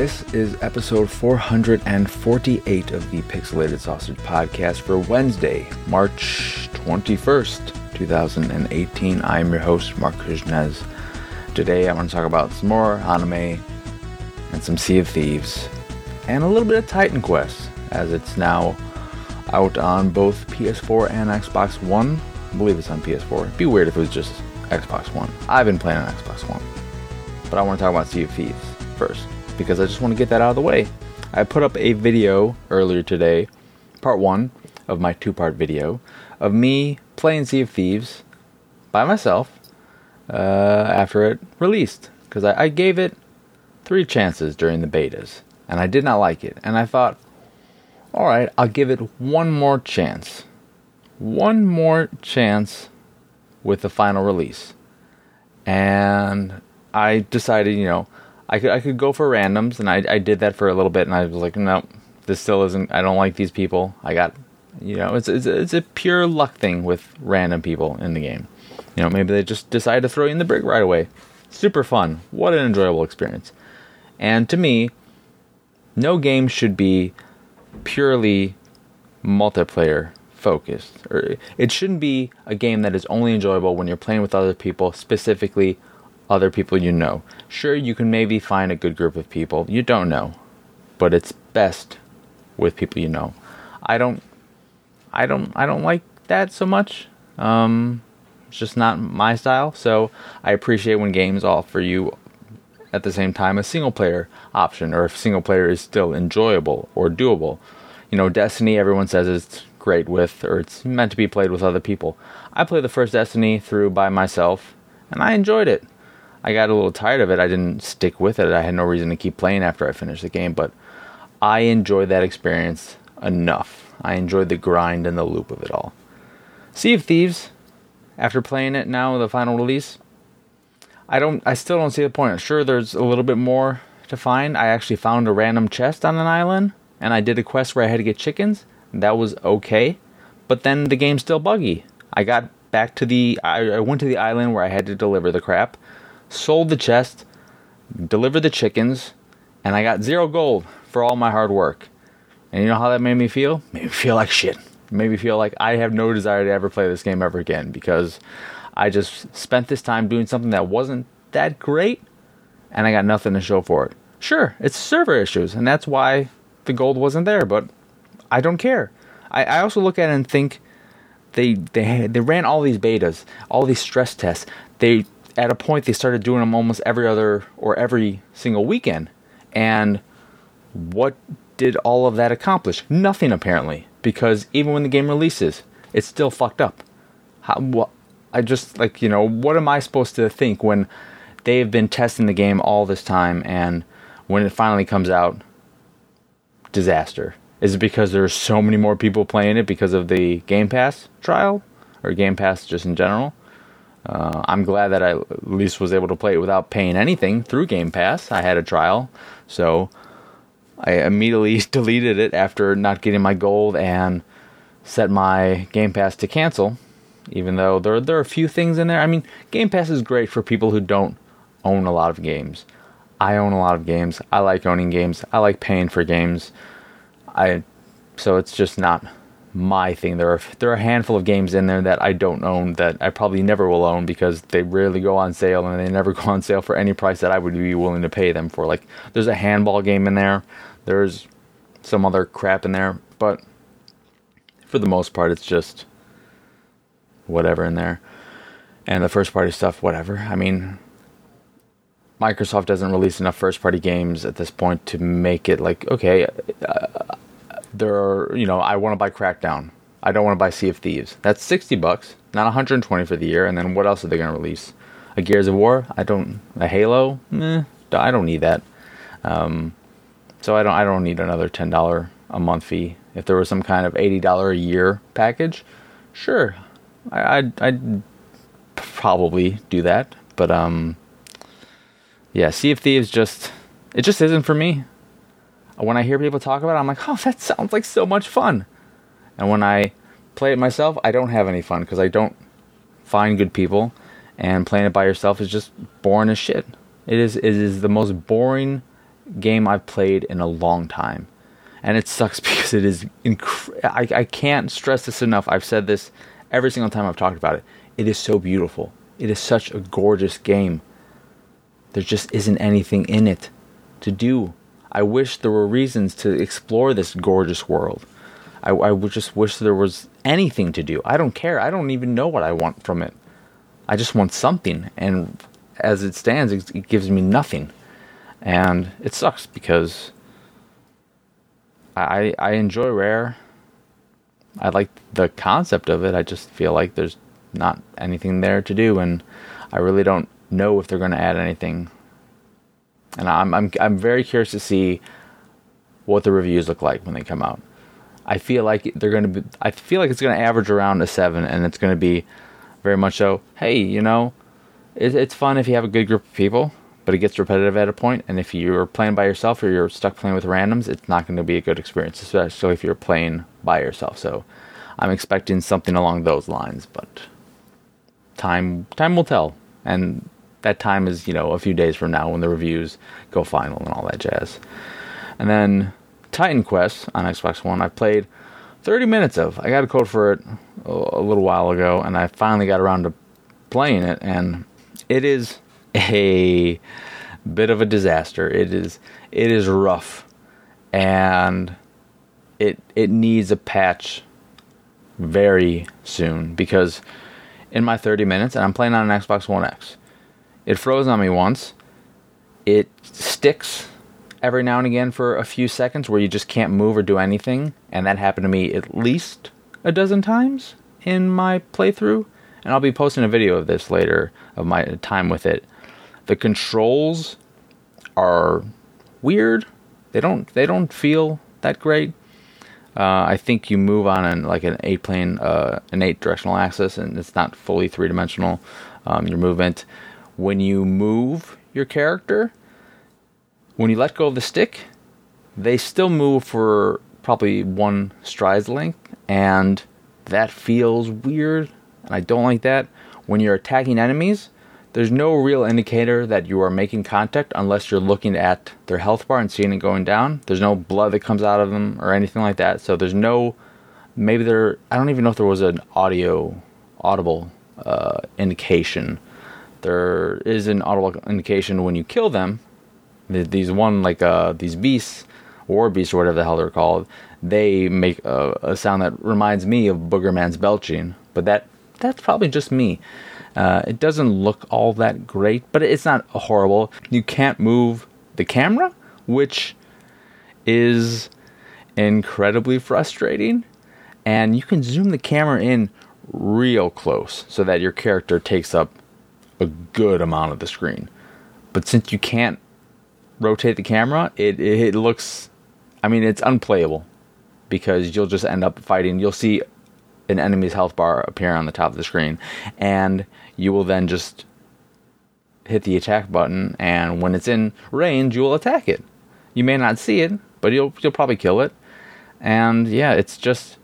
This is episode 448 of the Pixelated Sausage Podcast for Wednesday, March 21st, 2018. I'm your host, Marc Kuznez. Today I want to talk about some more anime and some Sea of Thieves and a little bit of Titan Quest as it's now out on both PS4 and Xbox One. I believe it's on PS4. It'd be weird if it was just Xbox One. I've been playing on Xbox One. But I want to talk about Sea of Thieves first because I just want to get that out of the way. I put up a video earlier today, part one of my two part video, of me playing Sea of Thieves by myself uh, after it released. Because I, I gave it three chances during the betas, and I did not like it. And I thought, alright, I'll give it one more chance. One more chance with the final release. And I decided, you know, I could I could go for randoms, and I I did that for a little bit, and I was like, no, this still isn't. I don't like these people. I got, you know, it's it's it's a pure luck thing with random people in the game. You know, maybe they just decide to throw you in the brig right away. Super fun. What an enjoyable experience. And to me, no game should be purely multiplayer focused. Or it shouldn't be a game that is only enjoyable when you're playing with other people, specifically other people you know. Sure, you can maybe find a good group of people you don't know, but it's best with people you know. I don't I don't I don't like that so much. Um it's just not my style. So I appreciate when games offer you at the same time a single player option or if single player is still enjoyable or doable. You know, Destiny everyone says it's great with or it's meant to be played with other people. I played the first Destiny through by myself and I enjoyed it. I got a little tired of it. I didn't stick with it. I had no reason to keep playing after I finished the game, but I enjoyed that experience enough. I enjoyed the grind and the loop of it all. Sea of Thieves, after playing it now, the final release, I don't I still don't see the point. Sure there's a little bit more to find. I actually found a random chest on an island and I did a quest where I had to get chickens. That was okay. But then the game's still buggy. I got back to the I, I went to the island where I had to deliver the crap sold the chest, delivered the chickens, and I got zero gold for all my hard work. And you know how that made me feel? Made me feel like shit. made me feel like I have no desire to ever play this game ever again because I just spent this time doing something that wasn't that great and I got nothing to show for it. Sure, it's server issues, and that's why the gold wasn't there, but I don't care. I, I also look at it and think they they they ran all these betas, all these stress tests. They at a point they started doing them almost every other or every single weekend. And what did all of that accomplish? Nothing apparently, because even when the game releases, it's still fucked up. How, well, I just like you know what am I supposed to think when they have been testing the game all this time and when it finally comes out, disaster. Is it because there's so many more people playing it because of the Game Pass trial or Game Pass just in general? Uh, I'm glad that I at least was able to play it without paying anything through Game Pass. I had a trial, so I immediately deleted it after not getting my gold and set my Game Pass to cancel. Even though there there are a few things in there. I mean, Game Pass is great for people who don't own a lot of games. I own a lot of games. I like owning games. I like paying for games. I so it's just not my thing. There are there are a handful of games in there that I don't own that I probably never will own because they rarely go on sale and they never go on sale for any price that I would be willing to pay them for. Like there's a handball game in there. There's some other crap in there, but for the most part it's just whatever in there. And the first party stuff whatever. I mean Microsoft doesn't release enough first party games at this point to make it like okay, uh, there are, you know, I want to buy Crackdown. I don't want to buy Sea of Thieves. That's 60 bucks, not 120 for the year. And then what else are they going to release? A Gears of War? I don't. A Halo? Eh, I don't need that. Um, so I don't. I don't need another ten dollar a month fee. If there was some kind of eighty dollar a year package, sure, I, I'd, I'd probably do that. But um, yeah, Sea of Thieves just it just isn't for me when I hear people talk about it, I'm like, oh, that sounds like so much fun. And when I play it myself, I don't have any fun because I don't find good people, and playing it by yourself is just boring as shit. It is it is the most boring game I've played in a long time. And it sucks because it is inc- I, I can't stress this enough. I've said this every single time I've talked about it. It is so beautiful. It is such a gorgeous game. There just isn't anything in it to do. I wish there were reasons to explore this gorgeous world. I, I would just wish there was anything to do. I don't care. I don't even know what I want from it. I just want something. And as it stands, it, it gives me nothing. And it sucks because I, I enjoy Rare. I like the concept of it. I just feel like there's not anything there to do, and I really don't know if they're going to add anything. And I'm I'm I'm very curious to see what the reviews look like when they come out. I feel like they're going to be. I feel like it's going to average around a seven, and it's going to be very much so. Hey, you know, it, it's fun if you have a good group of people, but it gets repetitive at a point. And if you're playing by yourself or you're stuck playing with randoms, it's not going to be a good experience, especially if you're playing by yourself. So, I'm expecting something along those lines, but time time will tell. And that time is you know a few days from now when the reviews go final and all that jazz. And then Titan Quest on Xbox One, I played 30 minutes of. I got a code for it a little while ago, and I finally got around to playing it, and it is a bit of a disaster. It is it is rough, and it it needs a patch very soon because in my 30 minutes, and I'm playing on an Xbox One X, it froze on me once. It sticks every now and again for a few seconds where you just can't move or do anything, and that happened to me at least a dozen times in my playthrough. And I'll be posting a video of this later of my time with it. The controls are weird. They don't they don't feel that great. Uh, I think you move on an like an eight plane, uh, an eight directional axis, and it's not fully three dimensional. Um, your movement when you move your character, when you let go of the stick, they still move for probably one stride's length, and that feels weird, and I don't like that. When you're attacking enemies, there's no real indicator that you are making contact unless you're looking at their health bar and seeing it going down. There's no blood that comes out of them or anything like that. So there's no maybe there I don't even know if there was an audio audible uh, indication. There is an audible indication when you kill them these one like uh these beasts, war beasts or whatever the hell they're called, they make a, a sound that reminds me of Boogerman's belching. But that that's probably just me. Uh, it doesn't look all that great, but it's not horrible. You can't move the camera, which is incredibly frustrating. And you can zoom the camera in real close so that your character takes up a good amount of the screen. But since you can't rotate the camera, it, it, looks, I mean, it's unplayable because you'll just end up fighting. You'll see an enemy's health bar appear on the top of the screen, and you will then just hit the attack button, and when it's in range, you will attack it. You may not see it, but you'll you'll probably kill it. And yeah, it's just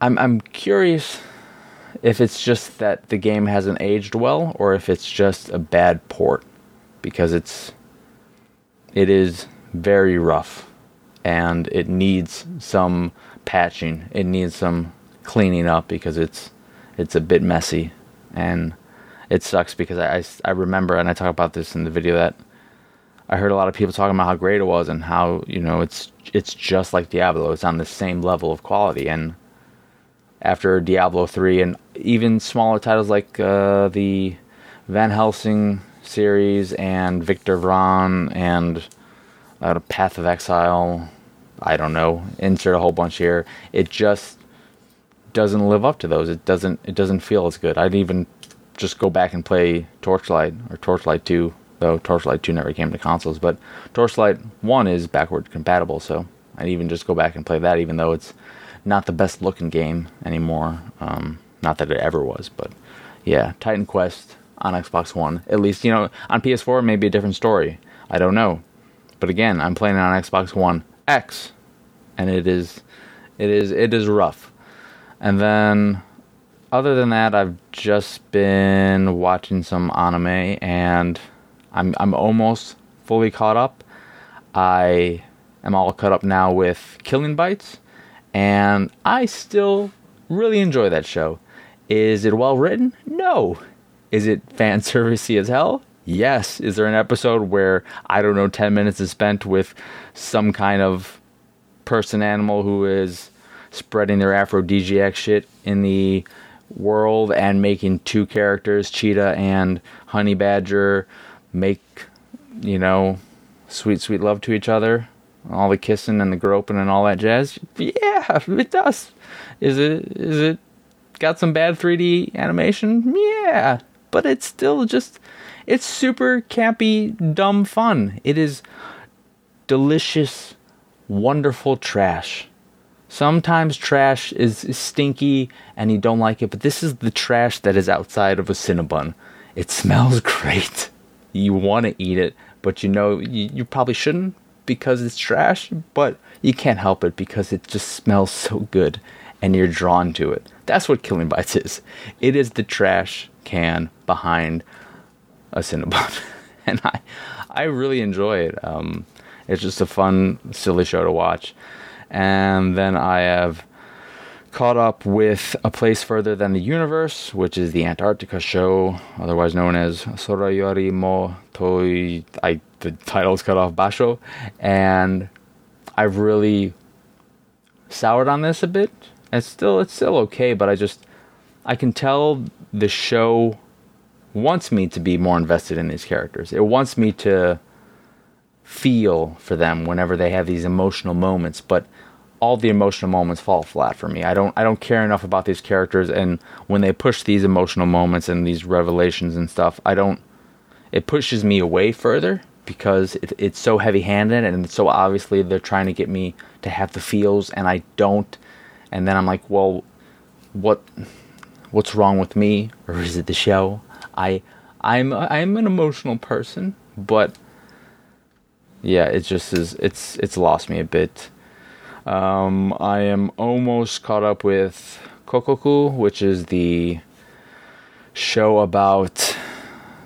I'm I'm curious if it's just that the game hasn't aged well or if it's just a bad port because it's it is very rough and it needs some patching. It needs some cleaning up because it's it's a bit messy and it sucks because I, I, I remember and I talk about this in the video that I heard a lot of people talking about how great it was and how you know it's it's just like Diablo. It's on the same level of quality and after Diablo 3 and even smaller titles like uh, the Van Helsing series and Victor Vran and uh, Path of Exile. I don't know. Insert a whole bunch here. It just doesn't live up to those. It doesn't. It doesn't feel as good. I'd even just go back and play Torchlight or Torchlight Two, though Torchlight Two never came to consoles. But Torchlight One is backward compatible, so I'd even just go back and play that, even though it's not the best looking game anymore. Um, not that it ever was, but yeah, Titan Quest on Xbox One. At least, you know, on PS4, maybe a different story. I don't know. But again, I'm playing it on Xbox One X, and it is, it is, it is rough. And then, other than that, I've just been watching some anime, and I'm I'm almost fully caught up. I am all caught up now with Killing Bites, and I still really enjoy that show. Is it well written? No. Is it fan servicey as hell? Yes. Is there an episode where I don't know, ten minutes is spent with some kind of person animal who is spreading their aphrodisiac shit in the world and making two characters, Cheetah and Honey Badger, make you know sweet sweet love to each other? All the kissing and the groping and all that jazz. Yeah, it does. Is it is it got some bad 3D animation? Yeah, but it's still just it's super campy, dumb fun. It is delicious, wonderful trash. Sometimes trash is, stinky and you don't like it, but this is the trash that is outside of a Cinnabon. It smells great. You want to eat it, but you know you, you probably shouldn't because it's trash, but you can't help it because it just smells so good and you're drawn to it. That's what Killing Bites is. It is the trash can behind a Cinnabon. and I I really enjoy it. Um, it's just a fun, silly show to watch. And then I have caught up with A Place Further Than the Universe, which is the Antarctica show, otherwise known as Sorayori mo Toi. I the title's cut off Basho, and I've really soured on this a bit. It's still it's still okay, but I just I can tell the show wants me to be more invested in these characters. It wants me to feel for them whenever they have these emotional moments, but all the emotional moments fall flat for me. I don't I don't care enough about these characters and when they push these emotional moments and these revelations and stuff, I don't it pushes me away further because it, it's so heavy-handed and so obviously they're trying to get me to have the feels and I don't and then I'm like, "Well, what what's wrong with me or is it the show?" I I'm I'm an emotional person, but yeah, it just is it's it's lost me a bit. Um, I am almost caught up with Kokkoku, which is the show about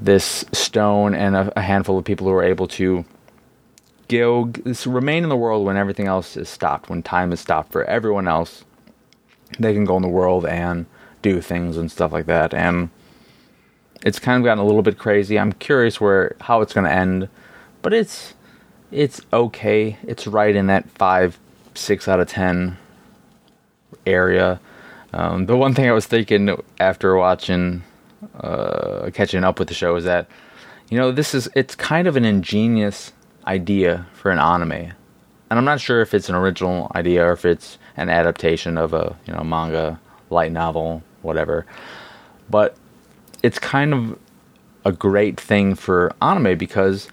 this stone and a, a handful of people who are able to go remain in the world when everything else is stopped, when time is stopped for everyone else. They can go in the world and do things and stuff like that. And it's kind of gotten a little bit crazy. I'm curious where how it's going to end, but it's it's okay. It's right in that five, six out of ten area. Um, the one thing I was thinking after watching uh, catching up with the show is that you know this is it's kind of an ingenious idea for an anime, and I'm not sure if it's an original idea or if it's an adaptation of a you know manga, light novel, whatever. But it's kind of a great thing for anime because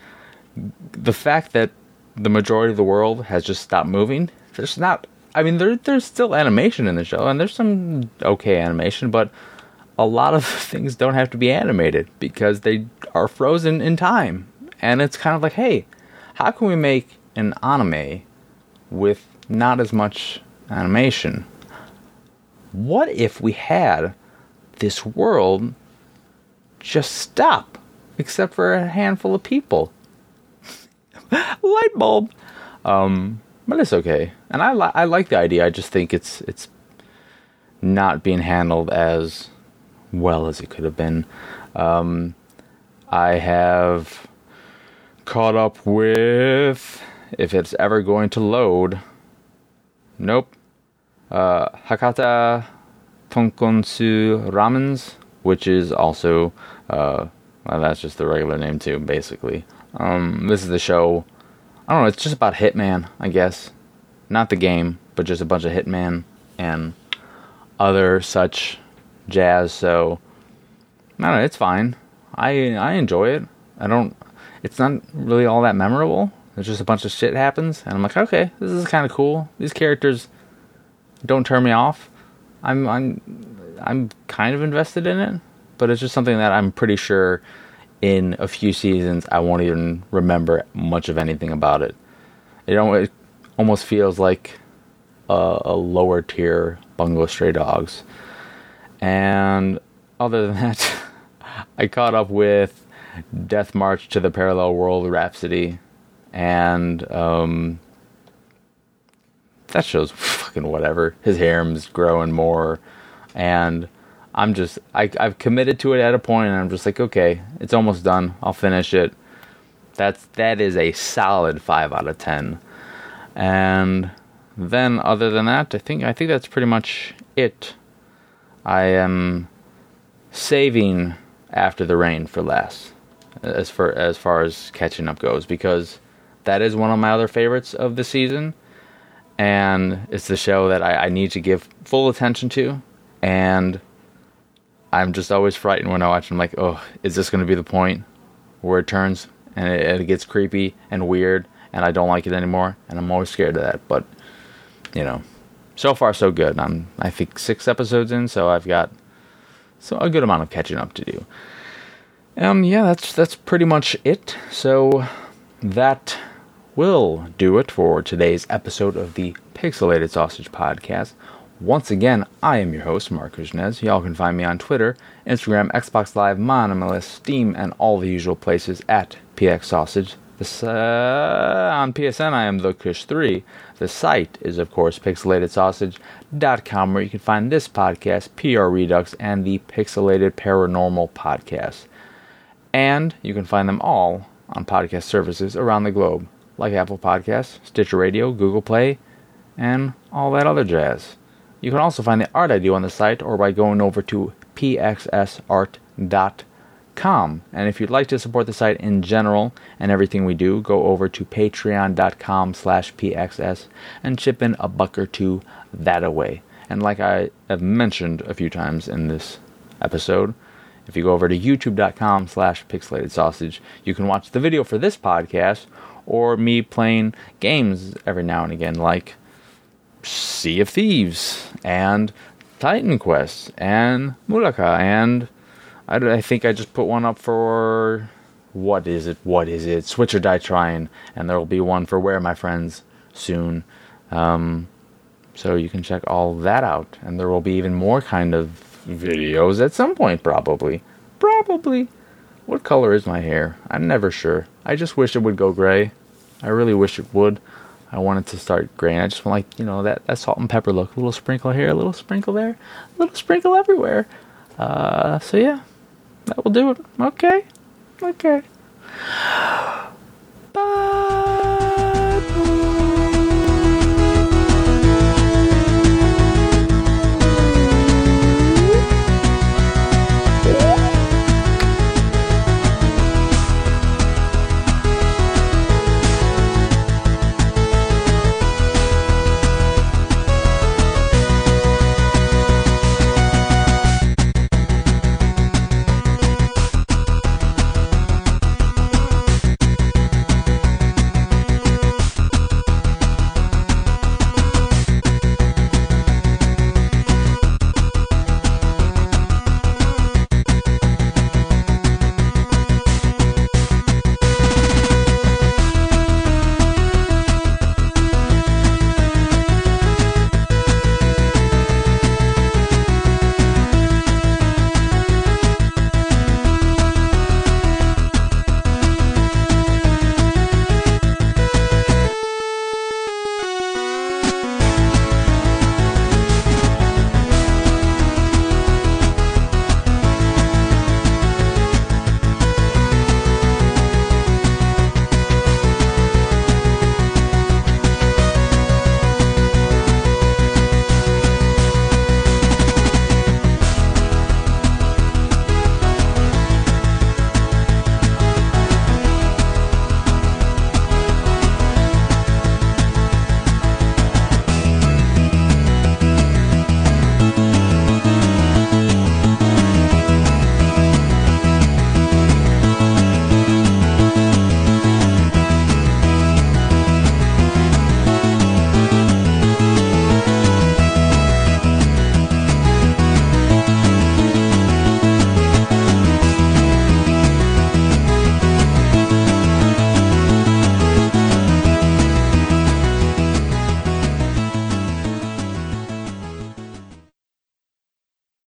the fact that the majority of the world has just stopped moving. There's not. I mean, there there's still animation in the show, and there's some okay animation, but a lot of things don't have to be animated because they are frozen in time. And it's kind of like, hey, how can we make an anime with not as much animation? What if we had this world just stop, except for a handful of people? Light bulb. Um, but it's okay, and I li- I like the idea. I just think it's it's not being handled as well as it could have been. Um, I have caught up with, if it's ever going to load, nope, uh, Hakata Tonkotsu Ramens, which is also, uh, well, that's just the regular name too, basically. Um, this is the show, I don't know, it's just about Hitman, I guess. Not the game, but just a bunch of Hitman and other such jazz. So I don't know. It's fine. I I enjoy it. I don't. It's not really all that memorable. There's just a bunch of shit happens, and I'm like, okay, this is kind of cool. These characters don't turn me off. I'm I'm I'm kind of invested in it, but it's just something that I'm pretty sure in a few seasons I won't even remember much of anything about it. It, it almost feels like a, a lower tier Bungo Stray Dogs. And other than that, I caught up with Death March to the Parallel World Rhapsody. and um, that show's fucking whatever. His hair's growing more, and I'm just I, I've committed to it at a point, and I'm just like, okay, it's almost done. I'll finish it. That's that is a solid five out of ten, and then other than that, I think I think that's pretty much it. I am saving after the rain for last, as far as far as catching up goes, because that is one of my other favorites of the season, and it's the show that I, I need to give full attention to, and I'm just always frightened when I watch. I'm like, oh, is this going to be the point where it turns and it, it gets creepy and weird, and I don't like it anymore, and I'm always scared of that, but you know, so far so good. I'm I think six episodes in, so I've got so a good amount of catching up to do. Um, yeah, that's that's pretty much it. So that will do it for today's episode of the Pixelated Sausage Podcast. Once again, I am your host, Marc Kuznez. Y'all can find me on Twitter, Instagram, Xbox Live, Monomalist, Steam, and all the usual places at PX Sausage. This, uh, on PSN, I am the Kush3. The site is, of course, pixelatedsausage.com, where you can find this podcast, PR Redux, and the Pixelated Paranormal Podcast. And you can find them all on podcast services around the globe, like Apple Podcasts, Stitcher Radio, Google Play, and all that other jazz. You can also find the art I do on the site or by going over to pxsart.com com. And if you'd like to support the site in general and everything we do, go over to patreon.com slash pxs and chip in a buck or two that away. And like I have mentioned a few times in this episode, if you go over to youtube.com slash pixelated sausage, you can watch the video for this podcast or me playing games every now and again like Sea of Thieves and Titan Quest and Mulaka and I, I think I just put one up for what is it? What is it? Switch or Die Trying, and there will be one for Where My Friends soon. Um, so you can check all that out, and there will be even more kind of videos at some point, probably. Probably. What color is my hair? I'm never sure. I just wish it would go gray. I really wish it would. I wanted to start gray. I just want like you know that that salt and pepper look. A little sprinkle here, a little sprinkle there, a little sprinkle everywhere. Uh, so yeah, that will do it. Okay. Okay. Bye.